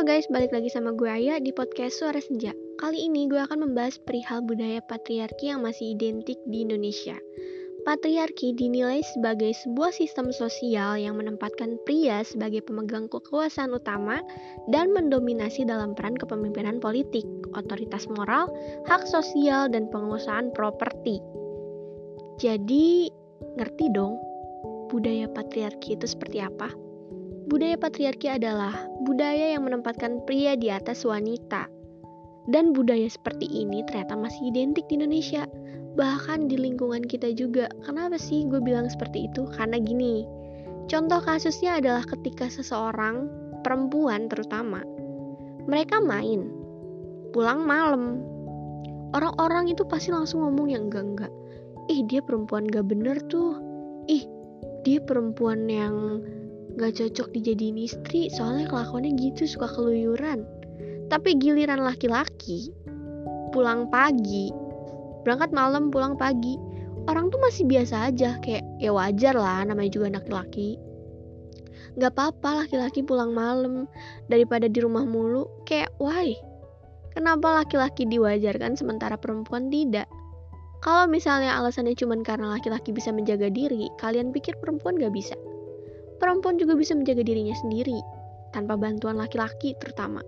Halo guys, balik lagi sama gue Aya di podcast Suara Senja. Kali ini gue akan membahas perihal budaya patriarki yang masih identik di Indonesia. Patriarki dinilai sebagai sebuah sistem sosial yang menempatkan pria sebagai pemegang kekuasaan utama dan mendominasi dalam peran kepemimpinan politik, otoritas moral, hak sosial, dan penguasaan properti. Jadi, ngerti dong budaya patriarki itu seperti apa? Budaya patriarki adalah budaya yang menempatkan pria di atas wanita. Dan budaya seperti ini ternyata masih identik di Indonesia. Bahkan di lingkungan kita juga. Kenapa sih gue bilang seperti itu? Karena gini, contoh kasusnya adalah ketika seseorang, perempuan terutama, mereka main, pulang malam. Orang-orang itu pasti langsung ngomong yang enggak-enggak. Ih, dia perempuan gak bener tuh. Ih, dia perempuan yang gak cocok dijadiin istri soalnya kelakuannya gitu suka keluyuran. Tapi giliran laki-laki pulang pagi. Berangkat malam pulang pagi. Orang tuh masih biasa aja kayak ya wajar lah namanya juga anak laki. Gak apa-apa laki-laki pulang malam daripada di rumah mulu. Kayak why? Kenapa laki-laki diwajarkan sementara perempuan tidak? Kalau misalnya alasannya cuma karena laki-laki bisa menjaga diri, kalian pikir perempuan gak bisa? Perempuan juga bisa menjaga dirinya sendiri tanpa bantuan laki-laki terutama.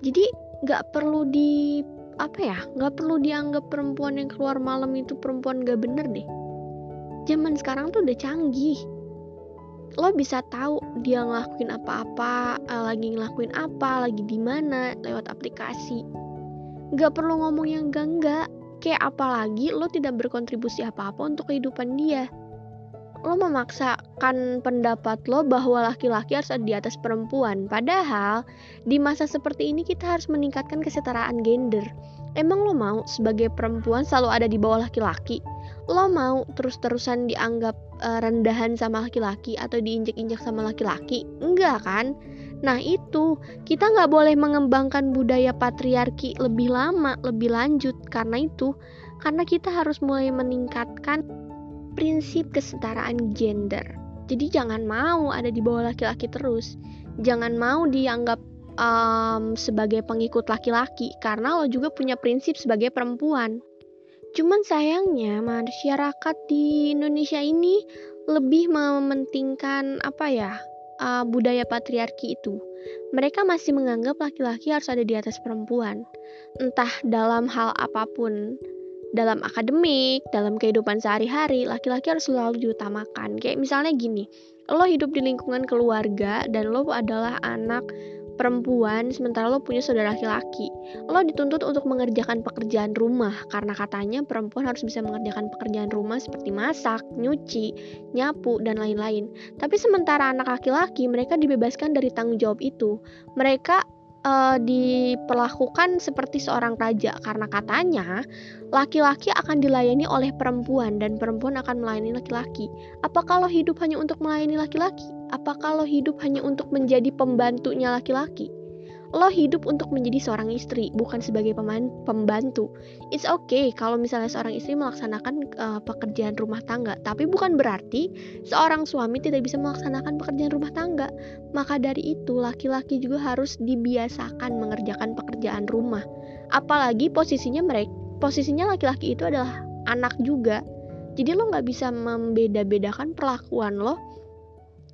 Jadi nggak perlu di apa ya nggak perlu dianggap perempuan yang keluar malam itu perempuan gak bener deh. Zaman sekarang tuh udah canggih. Lo bisa tahu dia ngelakuin apa-apa, eh, lagi ngelakuin apa, lagi di mana lewat aplikasi. Gak perlu ngomong yang enggak-enggak. Kayak apalagi lo tidak berkontribusi apa-apa untuk kehidupan dia lo memaksakan pendapat lo bahwa laki-laki harus ada di atas perempuan. Padahal di masa seperti ini kita harus meningkatkan kesetaraan gender. Emang lo mau sebagai perempuan selalu ada di bawah laki-laki? Lo mau terus-terusan dianggap uh, rendahan sama laki-laki atau diinjek-injek sama laki-laki? Enggak kan? Nah itu, kita nggak boleh mengembangkan budaya patriarki lebih lama, lebih lanjut. Karena itu, karena kita harus mulai meningkatkan prinsip kesetaraan gender. Jadi jangan mau ada di bawah laki-laki terus. Jangan mau dianggap um, sebagai pengikut laki-laki karena lo juga punya prinsip sebagai perempuan. Cuman sayangnya masyarakat di Indonesia ini lebih mementingkan apa ya uh, budaya patriarki itu. Mereka masih menganggap laki-laki harus ada di atas perempuan, entah dalam hal apa pun dalam akademik, dalam kehidupan sehari-hari, laki-laki harus selalu diutamakan. Kayak misalnya gini, lo hidup di lingkungan keluarga dan lo adalah anak perempuan sementara lo punya saudara laki-laki. Lo dituntut untuk mengerjakan pekerjaan rumah karena katanya perempuan harus bisa mengerjakan pekerjaan rumah seperti masak, nyuci, nyapu, dan lain-lain. Tapi sementara anak laki-laki mereka dibebaskan dari tanggung jawab itu. Mereka uh, diperlakukan seperti seorang raja karena katanya laki-laki akan dilayani oleh perempuan dan perempuan akan melayani laki-laki. Apa kalau hidup hanya untuk melayani laki-laki? Apa kalau hidup hanya untuk menjadi pembantunya laki-laki? Lo hidup untuk menjadi seorang istri bukan sebagai pembantu. It's okay kalau misalnya seorang istri melaksanakan uh, pekerjaan rumah tangga. Tapi bukan berarti seorang suami tidak bisa melaksanakan pekerjaan rumah tangga. Maka dari itu laki-laki juga harus dibiasakan mengerjakan pekerjaan rumah. Apalagi posisinya mereka posisinya laki-laki itu adalah anak juga. Jadi lo nggak bisa membeda-bedakan perlakuan lo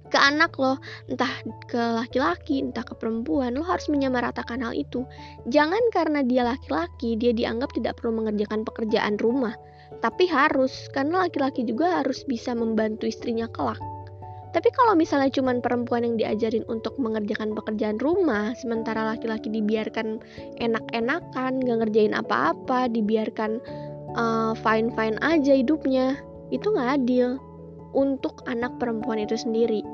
ke anak lo, entah ke laki-laki, entah ke perempuan, lo harus menyamaratakan hal itu. Jangan karena dia laki-laki, dia dianggap tidak perlu mengerjakan pekerjaan rumah. Tapi harus, karena laki-laki juga harus bisa membantu istrinya kelak. Tapi kalau misalnya cuma perempuan yang diajarin untuk mengerjakan pekerjaan rumah, sementara laki-laki dibiarkan enak-enakan, gak ngerjain apa-apa, dibiarkan uh, fine-fine aja hidupnya, itu gak adil untuk anak perempuan itu sendiri.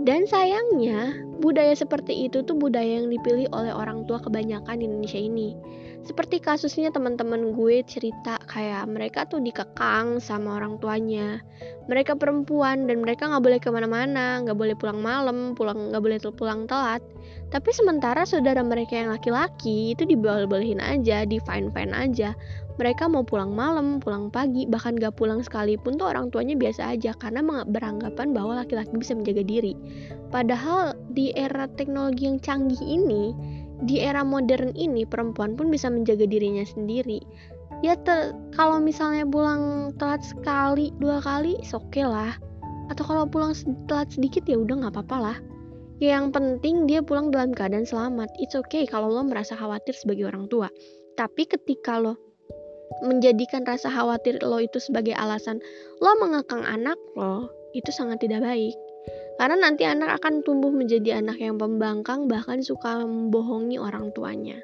Dan sayangnya, budaya seperti itu tuh budaya yang dipilih oleh orang tua kebanyakan di Indonesia ini. Seperti kasusnya teman-teman gue cerita kayak mereka tuh dikekang sama orang tuanya. Mereka perempuan dan mereka nggak boleh ke mana-mana, nggak boleh pulang malam, pulang nggak boleh pulang telat. Tapi sementara saudara mereka yang laki-laki itu diboleh-bolehin aja, di fine-fine aja. Mereka mau pulang malam, pulang pagi, bahkan gak pulang sekalipun tuh orang tuanya biasa aja karena beranggapan bahwa laki-laki bisa menjaga diri. Padahal di era teknologi yang canggih ini, di era modern ini perempuan pun bisa menjaga dirinya sendiri. Ya kalau misalnya pulang telat sekali, dua kali, oke okay lah. Atau kalau pulang telat sedikit ya udah nggak apa-apa lah yang penting dia pulang dalam keadaan selamat. It's okay kalau lo merasa khawatir sebagai orang tua. Tapi ketika lo menjadikan rasa khawatir lo itu sebagai alasan lo mengekang anak lo, itu sangat tidak baik. Karena nanti anak akan tumbuh menjadi anak yang pembangkang bahkan suka membohongi orang tuanya.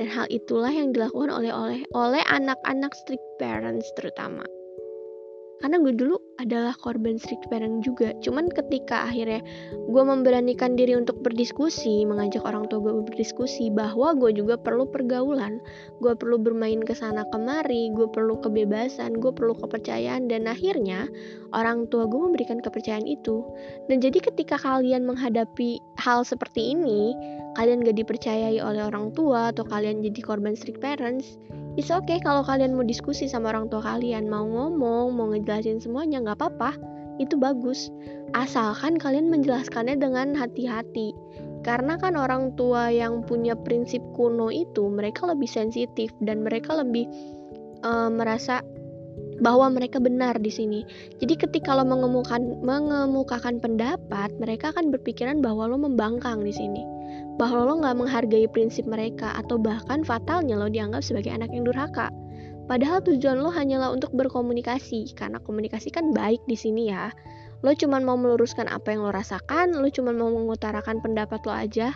Dan hal itulah yang dilakukan oleh oleh oleh anak-anak strict parents terutama karena gue dulu adalah korban strict parent juga. Cuman ketika akhirnya gue memberanikan diri untuk berdiskusi mengajak orang tua gue berdiskusi bahwa gue juga perlu pergaulan. Gue perlu bermain ke sana kemari gue perlu kebebasan gue perlu kepercayaan dan akhirnya orang tua gue memberikan kepercayaan itu. Dan jadi ketika kalian menghadapi hal seperti ini kalian gak dipercayai oleh orang tua atau kalian jadi korban strict parents It's okay kalau kalian mau diskusi sama orang tua kalian, mau ngomong, mau ngejelasin semuanya, nggak apa-apa. Itu bagus. Asalkan kalian menjelaskannya dengan hati-hati. Karena kan orang tua yang punya prinsip kuno itu, mereka lebih sensitif dan mereka lebih uh, merasa bahwa mereka benar di sini. Jadi ketika lo mengemukakan, mengemukakan pendapat, mereka akan berpikiran bahwa lo membangkang di sini bahwa lo nggak menghargai prinsip mereka atau bahkan fatalnya lo dianggap sebagai anak yang durhaka. Padahal tujuan lo hanyalah untuk berkomunikasi, karena komunikasi kan baik di sini ya. Lo cuma mau meluruskan apa yang lo rasakan, lo cuma mau mengutarakan pendapat lo aja.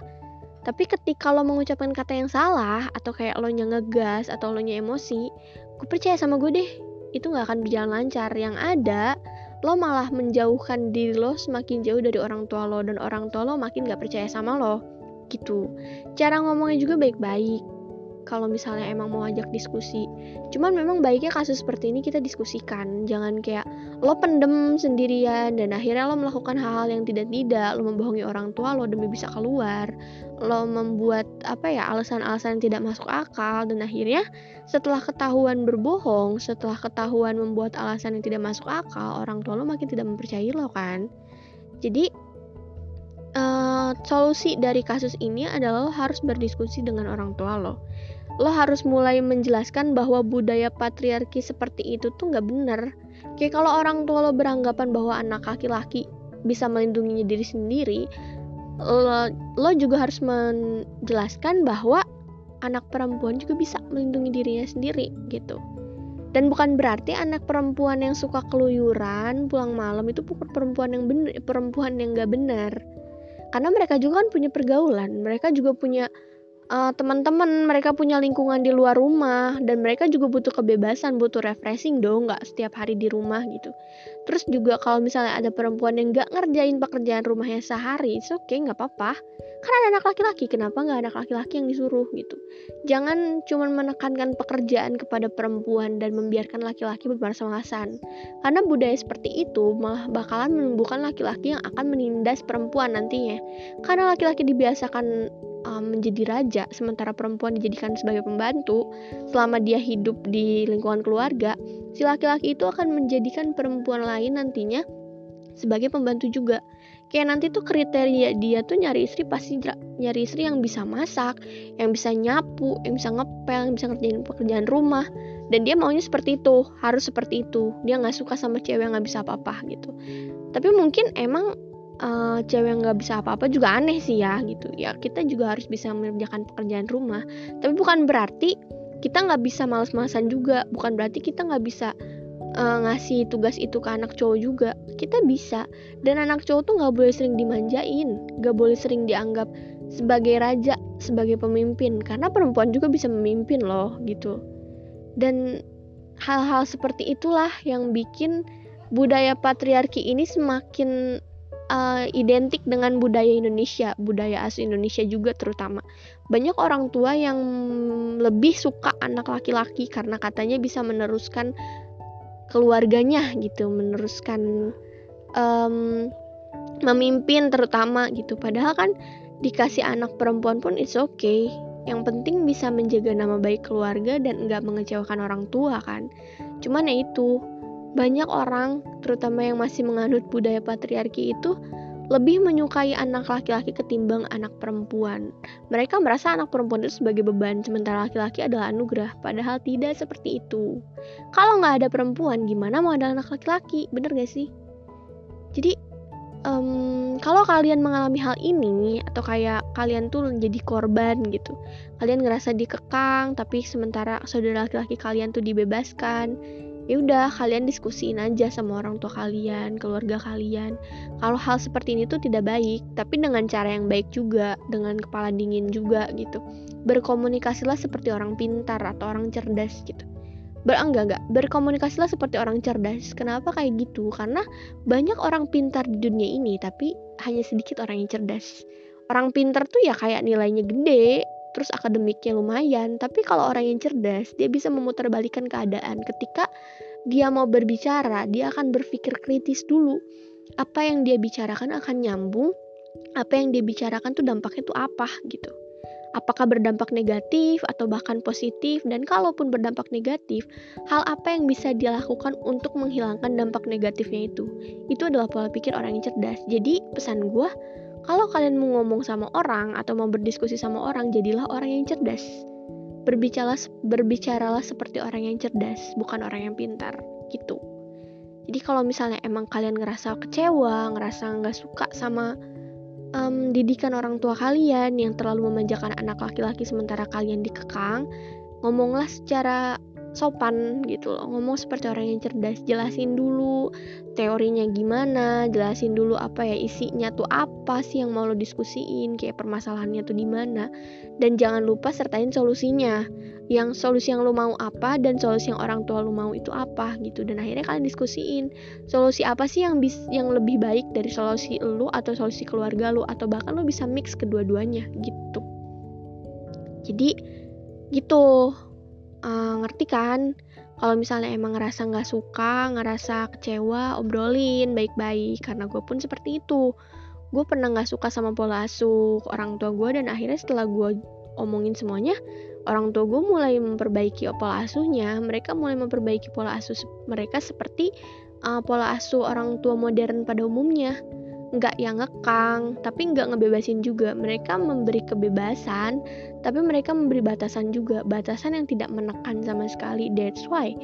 Tapi ketika lo mengucapkan kata yang salah, atau kayak lo ngegas atau lo emosi, gue percaya sama gue deh, itu nggak akan berjalan lancar. Yang ada, lo malah menjauhkan diri lo semakin jauh dari orang tua lo, dan orang tua lo makin gak percaya sama lo gitu. Cara ngomongnya juga baik-baik. Kalau misalnya emang mau ajak diskusi. Cuman memang baiknya kasus seperti ini kita diskusikan. Jangan kayak lo pendem sendirian dan akhirnya lo melakukan hal-hal yang tidak-tidak. Lo membohongi orang tua lo demi bisa keluar. Lo membuat apa ya alasan-alasan yang tidak masuk akal dan akhirnya setelah ketahuan berbohong setelah ketahuan membuat alasan yang tidak masuk akal orang tua lo makin tidak mempercayai lo kan? Jadi solusi dari kasus ini adalah lo harus berdiskusi dengan orang tua lo. Lo harus mulai menjelaskan bahwa budaya patriarki seperti itu tuh nggak bener. Kayak kalau orang tua lo beranggapan bahwa anak laki-laki bisa melindungi diri sendiri, lo, lo juga harus menjelaskan bahwa anak perempuan juga bisa melindungi dirinya sendiri gitu. Dan bukan berarti anak perempuan yang suka keluyuran pulang malam itu perempuan yang bener, perempuan yang nggak benar karena mereka juga kan punya pergaulan mereka juga punya uh, teman-teman mereka punya lingkungan di luar rumah dan mereka juga butuh kebebasan butuh refreshing dong nggak setiap hari di rumah gitu. Terus juga kalau misalnya ada perempuan yang nggak ngerjain pekerjaan rumahnya sehari itu oke okay, nggak apa-apa. Karena ada anak laki-laki kenapa nggak anak laki-laki yang disuruh gitu? Jangan cuma menekankan pekerjaan kepada perempuan dan membiarkan laki-laki bermalas-malasan. Karena budaya seperti itu malah bakalan menumbuhkan laki-laki yang akan menindas perempuan nantinya. Karena laki-laki dibiasakan um, menjadi raja, sementara perempuan dijadikan sebagai pembantu selama dia hidup di lingkungan keluarga, si laki-laki itu akan menjadikan perempuan lain nantinya sebagai pembantu juga. Kayak nanti tuh kriteria dia tuh nyari istri pasti nyari istri yang bisa masak, yang bisa nyapu, yang bisa ngepel, yang bisa ngerjain pekerjaan rumah. Dan dia maunya seperti itu, harus seperti itu. Dia nggak suka sama cewek yang nggak bisa apa-apa gitu. Tapi mungkin emang uh, cewek yang nggak bisa apa-apa juga aneh sih ya gitu. Ya kita juga harus bisa mengerjakan pekerjaan rumah. Tapi bukan berarti kita nggak bisa males-malesan juga. Bukan berarti kita nggak bisa uh, ngasih tugas itu ke anak cowok juga. Kita bisa. Dan anak cowok tuh nggak boleh sering dimanjain. Nggak boleh sering dianggap sebagai raja sebagai pemimpin. Karena perempuan juga bisa memimpin loh gitu. Dan hal-hal seperti itulah yang bikin budaya patriarki ini semakin uh, identik dengan budaya Indonesia, budaya asli Indonesia juga terutama. Banyak orang tua yang lebih suka anak laki-laki karena katanya bisa meneruskan keluarganya gitu, meneruskan um, memimpin terutama gitu. Padahal kan dikasih anak perempuan pun it's okay. yang penting bisa menjaga nama baik keluarga dan nggak mengecewakan orang tua kan cuman ya itu banyak orang terutama yang masih menganut budaya patriarki itu lebih menyukai anak laki-laki ketimbang anak perempuan. Mereka merasa anak perempuan itu sebagai beban, sementara laki-laki adalah anugerah. Padahal tidak seperti itu. Kalau nggak ada perempuan, gimana mau ada anak laki-laki? Bener gak sih? Jadi, um, kalau kalian mengalami hal ini, atau kayak kalian tuh jadi korban gitu, kalian ngerasa dikekang, tapi sementara saudara laki-laki kalian tuh dibebaskan, ya udah kalian diskusiin aja sama orang tua kalian, keluarga kalian. Kalau hal seperti ini tuh tidak baik, tapi dengan cara yang baik juga, dengan kepala dingin juga gitu. Berkomunikasilah seperti orang pintar atau orang cerdas gitu. Ber enggak enggak, berkomunikasilah seperti orang cerdas. Kenapa kayak gitu? Karena banyak orang pintar di dunia ini, tapi hanya sedikit orang yang cerdas. Orang pintar tuh ya kayak nilainya gede, terus akademiknya lumayan. Tapi kalau orang yang cerdas dia bisa memutarbalikkan keadaan. Ketika dia mau berbicara dia akan berpikir kritis dulu. Apa yang dia bicarakan akan nyambung. Apa yang dia bicarakan tuh dampaknya tuh apa gitu. Apakah berdampak negatif atau bahkan positif? Dan kalaupun berdampak negatif hal apa yang bisa dia lakukan untuk menghilangkan dampak negatifnya itu? Itu adalah pola pikir orang yang cerdas. Jadi pesan gue kalau kalian mau ngomong sama orang atau mau berdiskusi sama orang, jadilah orang yang cerdas. Berbicaralah, berbicaralah seperti orang yang cerdas, bukan orang yang pintar, gitu. Jadi kalau misalnya emang kalian ngerasa kecewa, ngerasa nggak suka sama um, didikan orang tua kalian yang terlalu memanjakan anak laki-laki sementara kalian dikekang, ngomonglah secara sopan gitu loh. Ngomong seperti orang yang cerdas jelasin dulu teorinya gimana jelasin dulu apa ya isinya tuh apa sih yang mau lo diskusiin kayak permasalahannya tuh di mana. Dan jangan lupa sertain solusinya. Yang solusi yang lo mau apa dan solusi yang orang tua lo mau itu apa gitu. Dan akhirnya kalian diskusiin. Solusi apa sih yang bis yang lebih baik dari solusi lo atau solusi keluarga lo? Atau bahkan lo bisa mix kedua-duanya gitu. Jadi gitu uh, ngerti kan? Kalau misalnya emang ngerasa nggak suka ngerasa kecewa obrolin baik-baik. Karena gue pun seperti itu. Gue pernah nggak suka sama pola asuh orang tua gue dan akhirnya setelah gue omongin semuanya orang tua gue mulai memperbaiki pola asuhnya. Mereka mulai memperbaiki pola asuh mereka seperti uh, pola asuh orang tua modern pada umumnya nggak yang ngekang tapi nggak ngebebasin juga. Mereka memberi kebebasan tapi mereka memberi batasan juga. Batasan yang tidak menekan sama sekali. That's why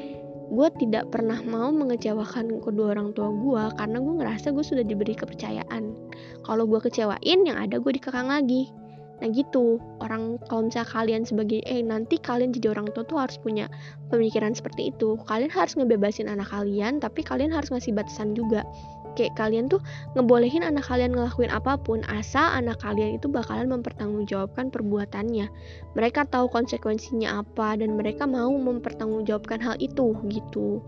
gue tidak pernah mau mengecewakan kedua orang tua gue karena gue ngerasa gue sudah diberi kepercayaan. Kalau gue kecewain yang ada gue dikekang lagi. Nah gitu, orang kalau misalnya kalian sebagai eh nanti kalian jadi orang tua tuh harus punya pemikiran seperti itu. Kalian harus ngebebasin anak kalian, tapi kalian harus ngasih batasan juga kayak kalian tuh ngebolehin anak kalian ngelakuin apa pun asal anak kalian itu bakalan mempertanggungjawabkan perbuatannya. Mereka tahu konsekuensinya apa dan mereka mau mempertanggungjawabkan hal itu gitu.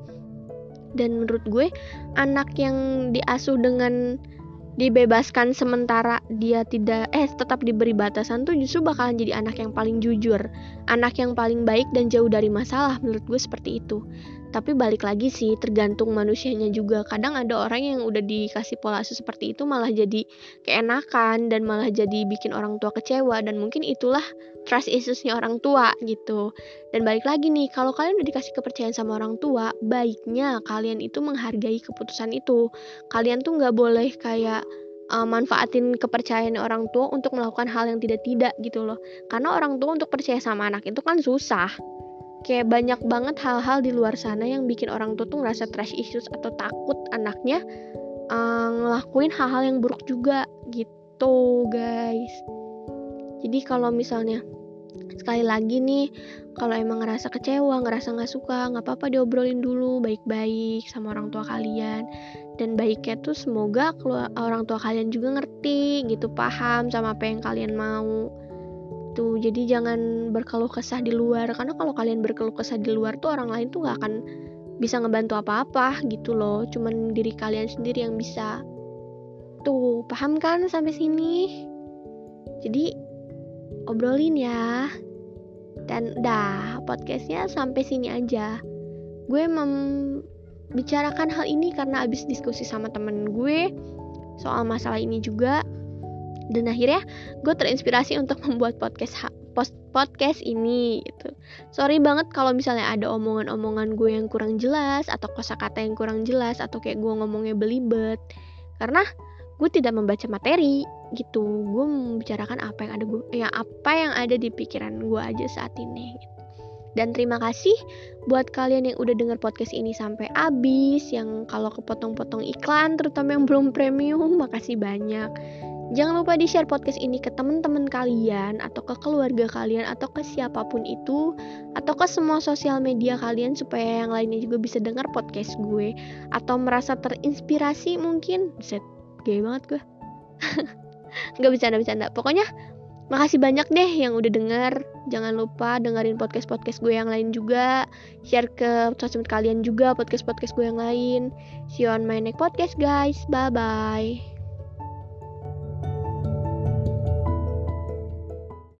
Dan menurut gue anak yang diasuh dengan dibebaskan sementara dia tidak eh tetap diberi batasan tuh justru bakalan jadi anak yang paling jujur anak yang paling baik dan jauh dari masalah menurut gue seperti itu. Tapi balik lagi sih tergantung manusianya juga. Kadang ada orang yang udah dikasih pola asuh seperti itu malah jadi keenakan dan malah jadi bikin orang tua kecewa dan mungkin itulah trust issuesnya orang tua gitu. Dan balik lagi nih kalau kalian udah dikasih kepercayaan sama orang tua baiknya kalian itu menghargai keputusan itu. Kalian tuh nggak boleh kayak uh, manfaatin kepercayaan orang tua untuk melakukan hal yang tidak-tidak gitu loh. Karena orang tua untuk percaya sama anak itu kan susah. Kayak banyak banget hal-hal di luar sana yang bikin orang tua tuh ngerasa trash issues atau takut anaknya uh, ngelakuin hal-hal yang buruk juga gitu guys jadi kalau misalnya sekali lagi nih kalau emang ngerasa kecewa ngerasa nggak suka nggak apa-apa diobrolin dulu baik-baik sama orang tua kalian. Dan baiknya tuh semoga orang tua kalian juga ngerti gitu paham sama apa yang kalian mau. Gitu jadi jangan berkeluh kesah di luar. Karena kalau kalian berkeluh kesah di luar tuh orang lain tuh gak akan bisa ngebantu apa-apa gitu loh. Cuman diri kalian sendiri yang bisa. Tuh paham kan sampai sini? Jadi obrolin ya dan dah podcastnya sampai sini aja gue membicarakan hal ini karena abis diskusi sama temen gue soal masalah ini juga dan akhirnya gue terinspirasi untuk membuat podcast post podcast ini gitu. Sorry banget kalau misalnya ada omongan-omongan gue yang kurang jelas atau kosakata yang kurang jelas atau kayak gue ngomongnya belibet. Karena gue tidak membaca materi gitu gue membicarakan apa yang ada gue ya apa yang ada di pikiran gue aja saat ini gitu. dan terima kasih buat kalian yang udah denger podcast ini sampai habis yang kalau kepotong-potong iklan terutama yang belum premium makasih banyak Jangan lupa di-share podcast ini ke teman-teman kalian atau ke keluarga kalian atau ke siapa pun itu atau ke semua sosial media kalian supaya yang lainnya juga bisa dengar podcast gue atau merasa terinspirasi mungkin. Set gay banget gue nggak bercanda-bercanda. Pokoknya makasih banyak deh yang udah denger. Jangan lupa dengerin podcast podcast gue yang lain juga. Share ke sosmed kalian juga podcast podcast gue yang lain. See you on my next podcast guys. Bye bye